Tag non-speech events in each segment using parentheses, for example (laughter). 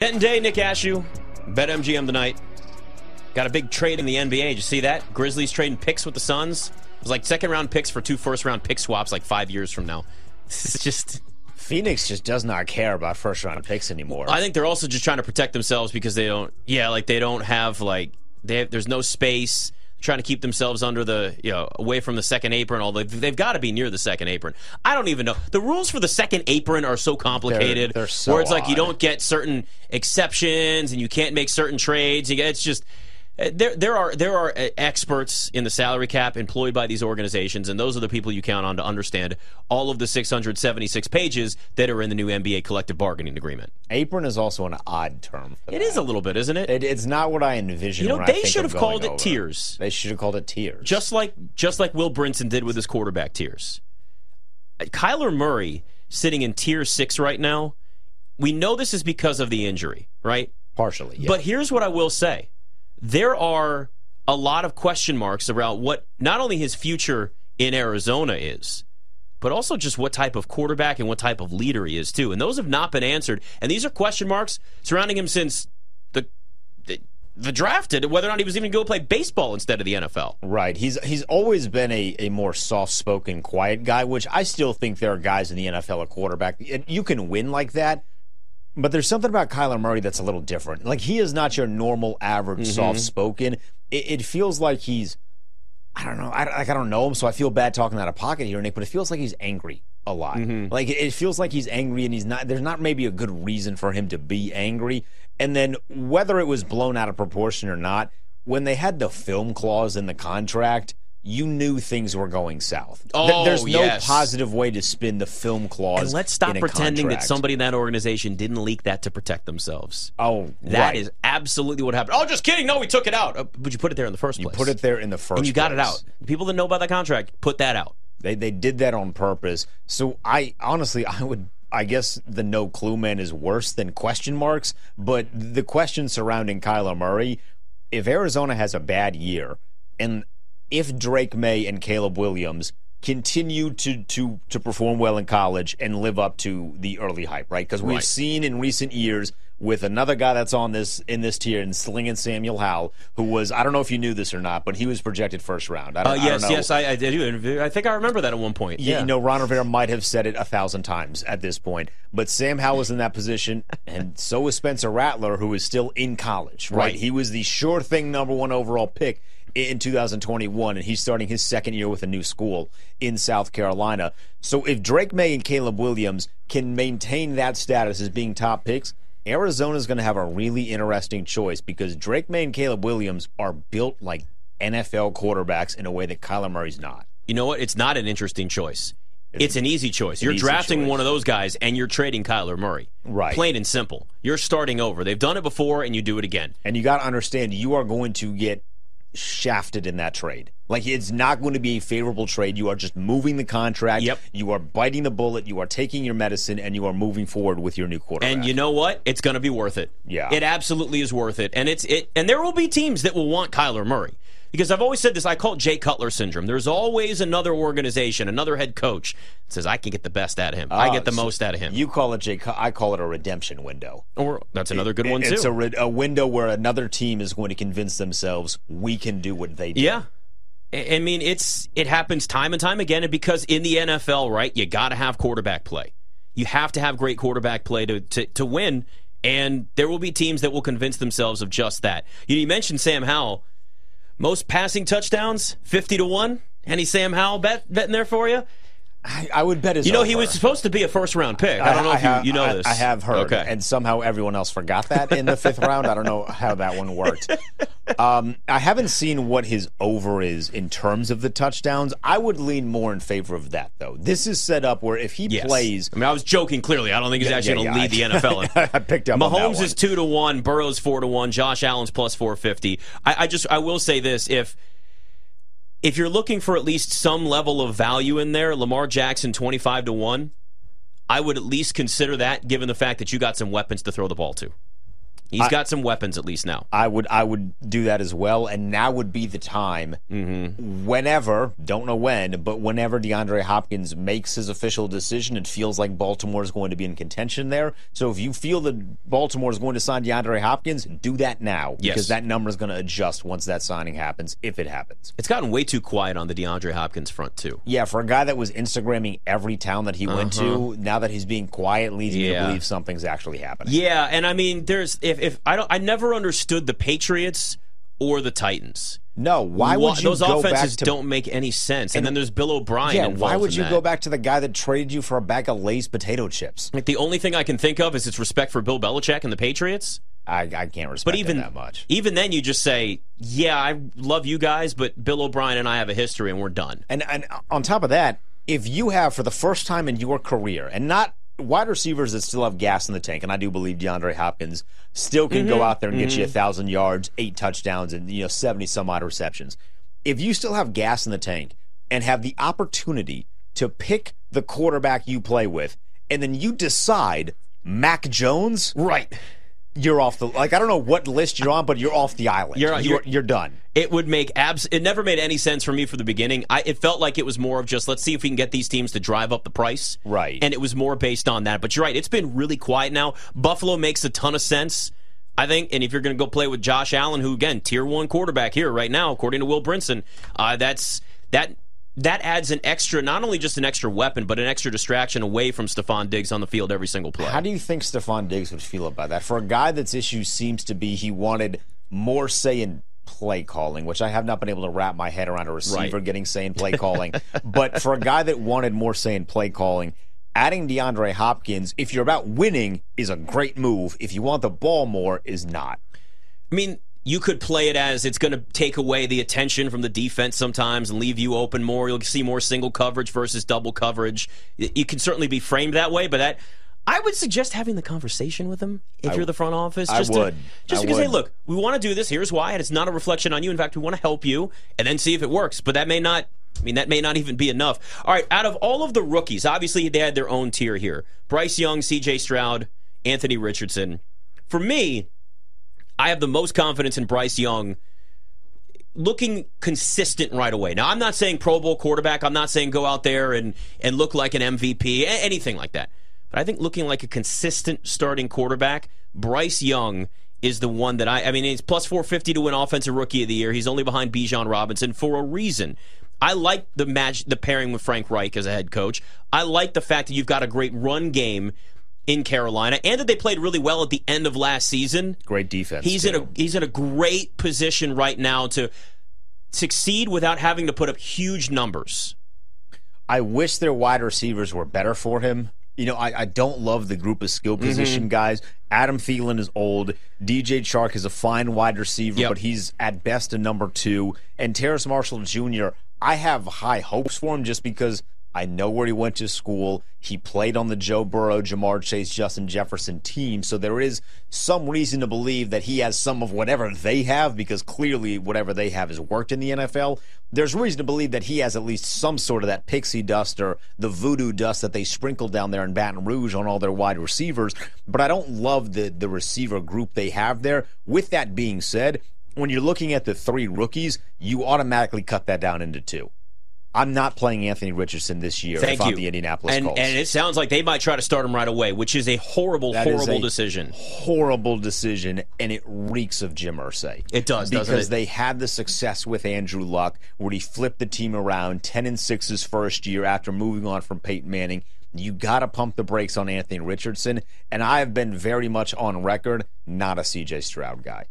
Denton Day, Nick Ashooh, BetMGM tonight. Got a big trade in the NBA. Did you see that? Grizzlies trading picks with the Suns. It was like second round picks for two first round pick swaps like five years from now. (laughs) This is just. Phoenix just does not care about first round picks anymore. I think they're also just trying to protect themselves because they don't. Yeah, like they don't have like they have, there's no space. Trying to keep themselves under the you know away from the second apron. Although they've, they've got to be near the second apron. I don't even know the rules for the second apron are so complicated. They're- they're so where it's like you don't get certain exceptions and you can't make certain trades. You get, it's just there there are there are uh, experts in the salary cap employed by these organizations, and those are the people you count on to understand all of the 676 pages that are in the new NBA collective bargaining agreement. apron is also an odd term. For It that. is a little bit, isn't it? It, it's not what I envision. You know, they should have called it over. tiers. They should have called it tears, just like just like Will Brinson did with his quarterback tiers. Uh, Kyler Murray sitting in tier six right now. We know this is because of the injury, right? partially. Yeah. But here's what I will say: there are a lot of question marks around what not only his future in Arizona is, but also just what type of quarterback and what type of leader he is too. And those have not been answered. And these are question marks surrounding him since the the, the draft did, whether or not he was even going to play baseball instead of the NFL. Right. He's he's always been a, a more soft spoken, quiet guy, which I still think there are guys in the NFL at quarterback. You can win like that, but there's something about Kyler Murray that's a little different. Like he is not your normal average mm-hmm. soft spoken. It, it feels like he's I don't know. I, like I don't know him, so I feel bad talking out of pocket here, Nick. But it feels like he's angry a lot. Mm-hmm. Like it, it feels like he's angry, and he's not. There's not maybe a good reason for him to be angry. And then whether it was blown out of proportion or not, when they had the film clause in the contract, you knew things were going south. Th- Oh, There's no yes. positive way to spin the film clause. And let's stop pretending that somebody in that organization didn't leak that to protect themselves. Oh, That is right. absolutely what happened. Oh, just kidding. No, we took it out. Uh, But you put it there in the first place. You put it there in the first. and you got it out. People that know about the contract, put that out. They they did that on purpose. So I honestly I would I guess the no clue man is worse than question marks, but the question surrounding Kyler Murray, if Arizona has a bad year and if Drake Maye and Caleb Williams continue to to to perform well in college and live up to the early hype, right? Because we've Right. seen in recent years with another guy that's on this in this tier and slinging Samuel Howell, who was I don't know if you knew this or not, but he was projected first round. I Uh, I yes, know. yes, I, I did. I think I remember that at one point. Yeah, you know, Ron Rivera might have said it a thousand times at this point, but Sam Howell was in that position, and so was Spencer Rattler, who is still in college. Right, Right. he was the sure thing number one overall pick in 2021, and he's starting his second year with a new school in South Carolina. So if Drake Maye and Caleb Williams can maintain that status as being top picks. Arizona is going to have a really interesting choice because Drake Maye and Caleb Williams are built like NFL quarterbacks in a way that Kyler Murray's not. You know what? It's not an interesting choice. It's, an easy choice. You're easy drafting choice. one of those guys and you're trading Kyler Murray. Right. Plain and simple. You're starting over. They've done it before and you do it again. And you got to understand, you are going to get shafted in that trade. Like it's not going to be a favorable trade. You are just moving the contract. Yep. You are biting the bullet. You are taking your medicine, and you are moving forward with your new quarterback. And you know what? It's going to be worth it. Yeah. It absolutely is worth it. And it's it and there will be teams that will want Kyler Murray. Because I've always said this, I call it Jay Cutler syndrome. There's always another organization, another head coach that says I can get the best out of him. I Ah, get the so most out of him. You call it Jay. I call it a redemption window. or that's another good one It's too. a, re- a window where another team is going to convince themselves we can do what they do. Yeah. I I mean, it's it happens time and time again, and because in the NFL, right, you got to have quarterback play. You have to have great quarterback play to, to to win, and there will be teams that will convince themselves of just that. You, you mentioned Sam Howell, most passing touchdowns, fifty to one. Any Sam Howell bet betting there for you? I, I would bet his. You know, he was supposed to be a first round pick. I don't know if have- you, you know I- this. I have heard, Okay. and somehow everyone else forgot that in the fifth round. I don't know how that one worked. (laughs) Um, I haven't seen what his over is in terms of the touchdowns. I would lean more in favor of that, though. This is set up where if he Yes. plays, I mean, I was joking. Clearly, I don't think he's Yeah, actually yeah, going to yeah, lead the NFL. (laughs) I picked up on Mahomes one. is two to one, Burrow's four to one, Josh Allen's plus four fifty. I, I just I will say this: if if you're looking for at least some level of value in there, Lamar Jackson twenty five to one, I would at least consider that, given the fact that you got some weapons to throw the ball to. He's got some weapons at least now. I would I would do that as well, and now would be the time. Whenever, don't know when, but whenever DeAndre Hopkins makes his official decision, it feels like Baltimore is going to be in contention there. So if you feel that Baltimore is going to sign DeAndre Hopkins, do that now Yes. because that number is going to adjust once that signing happens, if it happens. It's gotten way too quiet on the DeAndre Hopkins front too. Yeah, for a guy that was Instagramming every town that he went to, now that he's being quiet, leads me to Uh-huh. Believe something's actually happening. Yeah, and I mean, there's if if I don't, I never understood the Patriots or the Titans. No, why would you those go offenses back to don't make any sense? And, then there's Bill O'Brien. Yeah, why would you go back to the guy that traded you for a bag of Lay's potato chips? Like the only thing I can think of is its respect for Bill Belichick and the Patriots. I, I can't respect But even that much. even then, you just say, "Yeah, I love you guys, but Bill O'Brien and I have a history, and we're done." And and on top of that, if you have for the first time in your career, and not wide receivers that still have gas in the tank, and I do believe DeAndre Hopkins still can Mm-hmm. go out there and get you a thousand yards, eight touchdowns, and you know seventy some odd receptions. If you still have gas in the tank and have the opportunity to pick the quarterback you play with, and then you decide Mac Jones, Right. You're off the like I don't know what list you're on, but you're off the island. You're- you're, you're- done. It would make abs. It never made any sense for me from the beginning. I it felt like it was more of just let's see if we can get these teams to drive up the price. Right. And it was more based on that. But you're right. It's been really quiet now. Buffalo makes a ton of sense. I think, and if you're going to go play with Josh Allen, who again tier one quarterback here right now, according to Will Brinson, uh, that's that that adds an extra, not only just an extra weapon, but an extra distraction away from Stefon Diggs on the field every single play. How do you think Stefon Diggs would feel about that? For a guy that's issue seems to be he wanted more say in play calling, which I have not been able to wrap my head around a receiver Right. getting say in play (laughs) calling. but for a guy that wanted more say in play calling, adding DeAndre Hopkins, if you're about winning, is a great move. If you want the ball more, is not. I mean, you could play it as it's going to take away the attention from the defense sometimes and leave you open more. You'll see more single coverage versus double coverage. You can certainly be framed that way, but that I would suggest having the conversation with him if you're the front office. I Just would. To, just I because, hey, look, we want to do this. Here's why, and it's not a reflection on you. In fact, we want to help you, and then see if it works. But that may not. I mean, that may not even be enough. All right, out of all of the rookies, obviously they had their own tier here: Bryce Young, C.J. Stroud, Anthony Richardson. For me, I have the most confidence in Bryce Young looking consistent right away. Now, I'm not saying Pro Bowl quarterback. I'm not saying go out there and, and look like an MVP, anything like that. But I think looking like a consistent starting quarterback, Bryce Young is the one that I. I mean, he's plus 450 to win Offensive Rookie of the Year. He's only behind Bijan Robinson for a reason. I like the match, the pairing with Frank Reich as a head coach. I like the fact that you've got a great run game in Carolina, and that they played really well at the end of last season. Great defense. He's in a he's in a great position right now to succeed without having to put up huge numbers. I wish their wide receivers were better for him. You know, I, I don't love the group of skill Mm-hmm. position guys. Adam Thielen is old. DJ Chark is a fine wide receiver, Yep. but he's at best a number two. And Terrace Marshall Jr., I have high hopes for him just because I know where he went to school. He played on the Joe Burrow, Ja'Marr Chase, Justin Jefferson team. So there is some reason to believe that he has some of whatever they have because clearly whatever they have has worked in the NFL. There's reason to believe that he has at least some sort of that pixie dust or the voodoo dust that they sprinkle down there in Baton Rouge on all their wide receivers. But I don't love the, the receiver group they have there. With that being said, when you're looking at the three rookies, you automatically cut that down into two. I'm not playing Anthony Richardson this year Thank if I'm you. the Indianapolis and, Colts. and it sounds like they might try to start him right away, which is a horrible, That horrible a decision. horrible decision, and it reeks of Jim Irsay. It does, because doesn't it? they had the success with Andrew Luck, where he flipped the team around, ten and six his first year after moving on from Peyton Manning. You got to pump the brakes on Anthony Richardson, and I have been very much on record not a CJ Stroud guy.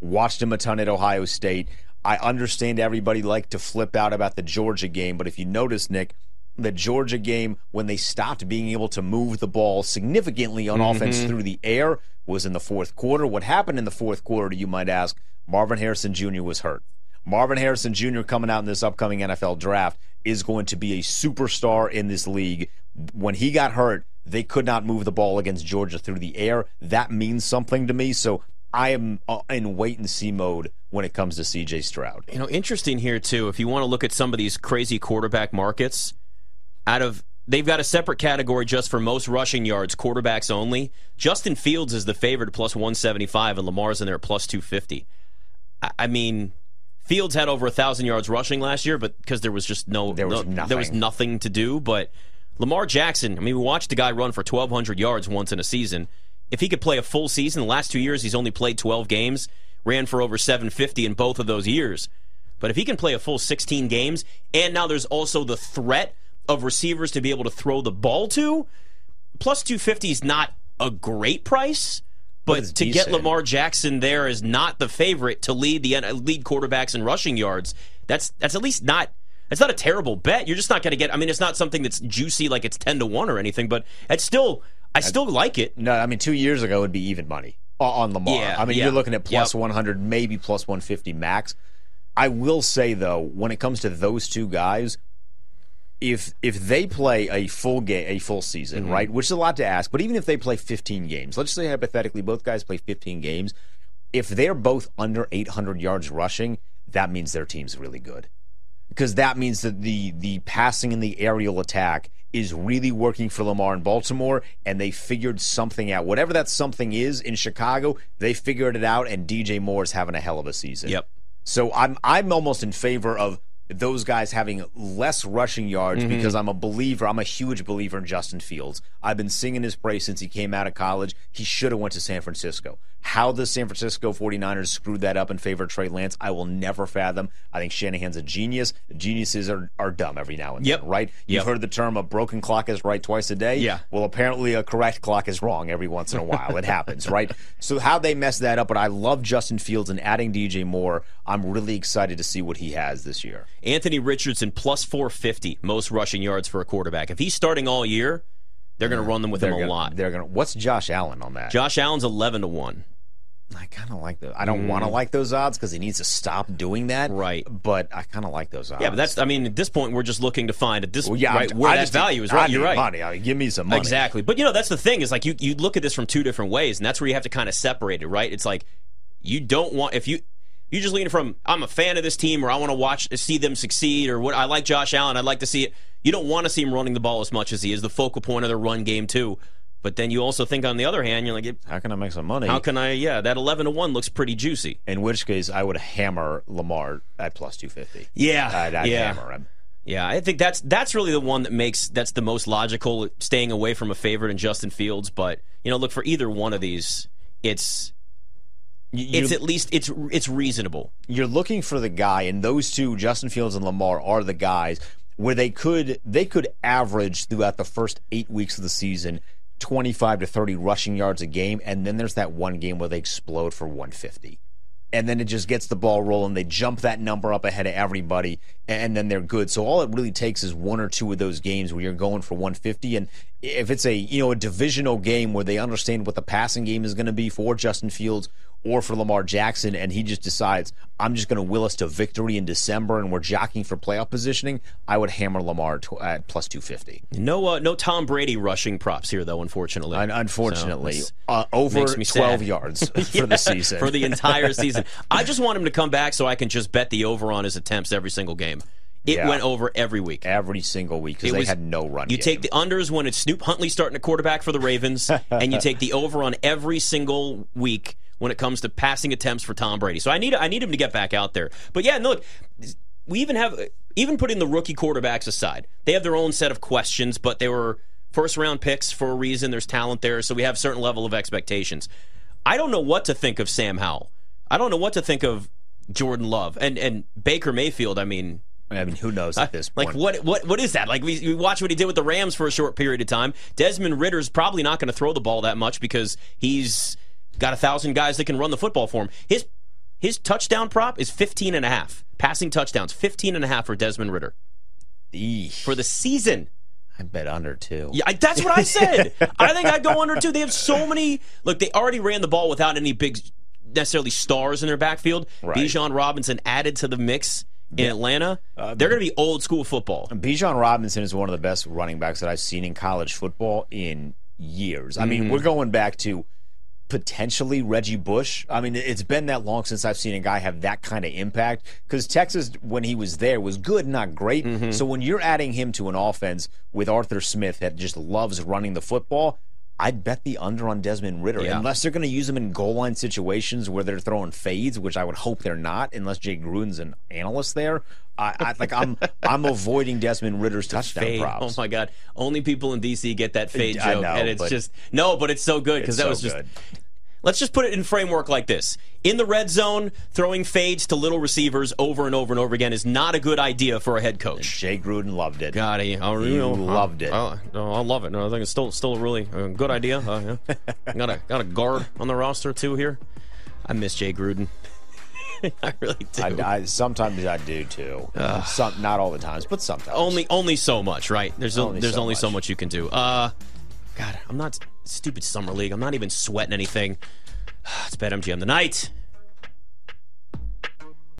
Watched him a ton at Ohio State. I understand everybody liked to flip out about the Georgia game, but if you notice, Nick, the Georgia game, when they stopped being able to move the ball significantly on mm-hmm. offense through the air, was in the fourth quarter. What happened in the fourth quarter, you might ask? Marvin Harrison Jr. was hurt. Marvin Harrison Jr. coming out in this upcoming NFL draft is going to be a superstar in this league. When he got hurt, they could not move the ball against Georgia through the air. That means something to me. So I am uh, in wait and see mode when it comes to CJ Stroud. You know, interesting here too. If you want to look at some of these crazy quarterback markets, out of they've got a separate category just for most rushing yards, quarterbacks only. Justin Fields is the favorite plus 175, and Lamar's in there plus 250. I, I mean, Fields had over a thousand yards rushing last year, but because there was just no, There was no- there was nothing. nothing to do. But Lamar Jackson, I mean, we watched the guy run for 1,200 yards once in a season. If he could play a full season, the last two years he's only played 12 games, ran for over 750 in both of those years. But if he can play a full 16 games, and now there's also the threat of receivers to be able to throw the ball to, plus 250 is not a great price. But to get. Lamar Jackson there is not the favorite to lead the lead quarterbacks in rushing yards. That's that's at least not that's not a terrible bet. You're just not going to get. I mean, it's not something that's juicy like it's ten to one or anything, but it's still I still like it. No, I mean two years ago would be even money on Lamar. Yeah, I mean yeah. you're looking at plus Yep. 100, maybe plus 150 max. I will say though, when it comes to those two guys, if if they play a full game, a full season, Mm-hmm. right, which is a lot to ask, but even if they play 15 games, let's say hypothetically both guys play 15 games, if they're both under 800 yards rushing, that means their team's really good because that means that the the passing and the aerial attack is really working for Lamar in Baltimore, and they figured something out. Whatever that something is in Chicago, they figured it out, and DJ Moore is having a hell of a season. Yep. So I'm I'm almost in favor of those guys having less rushing yards Mm-hmm. because I'm a believer. I'm a huge believer in Justin Fields. I've been singing his praise since he came out of college. He should have went to San Francisco. How the San Francisco 49ers screwed that up in favor of Trey Lance, I will never fathom. I think Shanahan's a genius. Geniuses are, are dumb every now and Yep. then, right? You've Yep. heard the term a broken clock is right twice a day. Yeah. Well, apparently a correct clock is wrong every once in a while. It happens, (laughs) right? So how they mess that up, but I love Justin Fields and adding DJ Moore. I'm really excited to see what he has this year. Anthony Richardson plus 450 most rushing yards for a quarterback. If he's starting all year, they're going to run them with him They're a gonna, lot. They're gonna. What's Josh Allen on that? Josh Allen's 11 to one. I kind of like those. I don't want to like those odds because he needs to stop doing that. Mm. Right. But I kind of like those odds. Yeah, but that's I mean at this point we're just looking to find at this Well, yeah, right where I that value is. Right, you're need right. Money. I mean, give me some money. Exactly. But you know, that's the thing is like you you look at this from two different ways, and that's where you have to kind of separate it, right? It's like you don't want if you you just lean from I'm a fan of this team or I want to watch see them succeed or what I like Josh Allen, I'd like to see it. You don't want to see him running the ball as much as he is the focal point of the run game too. But then you also think on the other hand, you're like, How can I make some money? how can I? Yeah, that 11 to one looks pretty juicy. In which case, I would hammer Lamar at plus two fifty. Yeah, I'd, I'd yeah. hammer him. Yeah, I think that's that's really the one that makes that's the most logical, staying away from a favorite in Justin Fields. But you know, look for either one of these. It's You- it's at least it's it's reasonable. you're looking for the guy, and those two, Justin Fields and Lamar, are the guys where they could they could average throughout the first eight weeks of the season 25 to 30 rushing yards a game, and then there's that one game where they explode for 150. And then it just gets the ball rolling. They jump that number up ahead of everybody, and then they're good. So all it really takes is one or two of those games where you're going for 150. And if it's a you know a divisional game where they understand what the passing game is going to be for Justin Fields or for Lamar Jackson, and he just decides I'm just going to will us to victory in December, and we're jockeying for playoff positioning, I would hammer Lamar tw- at plus 250. No, uh, no Tom Brady rushing props here though. Unfortunately, Un- unfortunately, So, uh, over 12 sad. yards (laughs) for the season. for the entire (laughs) season. I just want him to come back so I can just bet the over on his attempts every single game. It Yeah. went over every week. every single week because they was- had no run. You game. take the unders when it's Snoop Huntley starting a quarterback for the Ravens, (laughs) and you take the over on every single week when it comes to passing attempts for Tom Brady. So I need I need him to get back out there. But yeah, no, look, we even have even putting the rookie quarterbacks aside, they have their own set of questions, but they were first round picks for a reason. There's talent there, so we have a certain level of expectations. I don't know what to think of Sam Howell. I don't know what to think of Jordan Love and and Baker Mayfield. I mean, I mean, who knows at this point? like what what what is that? Like we, we watched what he did with the Rams for a short period of time. Desmond Ridder's probably not going to throw the ball that much because he's got a thousand guys that can run the football for him. His his touchdown prop is 15 and a half. Passing touchdowns, 15 and a half for Desmond Ridder Eesh. for the season. I bet under two. Yeah, I, that's what I said. (laughs) I think I'd go under two. They have so many. Look, they already ran the ball without any big, necessarily stars in their backfield. Right. Bijan Robinson added to the mix in Atlanta. They're going to be old school football. Bijan Robinson is one of the best running backs that I've seen in college football in years. I Mm-hmm. mean, we're going back to potentially Reggie Bush. I mean, it's been that long since I've seen a guy have that kind of impact because Texas, when he was there, was good, not great. Mm-hmm. So when you're adding him to an offense with Arthur Smith that just loves running the football, I'd bet the under on Desmond Ridder. Yeah. Unless they're going to use him in goal line situations where they're throwing fades, which I would hope they're not, unless Jay Gruden's an analyst there. I, I like I'm (laughs) I'm avoiding Desmond Ridder's touchdown Fade. props. Oh my god! Only people in DC get that fade joke, know, and it's just no. But it's so good because that was just. good. Let's just put it in framework like this: in the red zone, throwing fades to little receivers over and over and over again is not a good idea for a head coach. Jay Gruden loved it. God, I, I, You loved it. I, I, I love it. No, I think it's still still a really uh, good idea. Uh, yeah. (laughs) got a got a guard on the roster too here. I miss Jay Gruden. (laughs) I really do. I, I, sometimes I do too. Some, not all the times, but sometimes. only only so much, right? There's Only there's so only so much. much you can do. Uh, God, I'm not stupid summer league. I'm not even sweating anything. (sighs) It's BetMGM the night.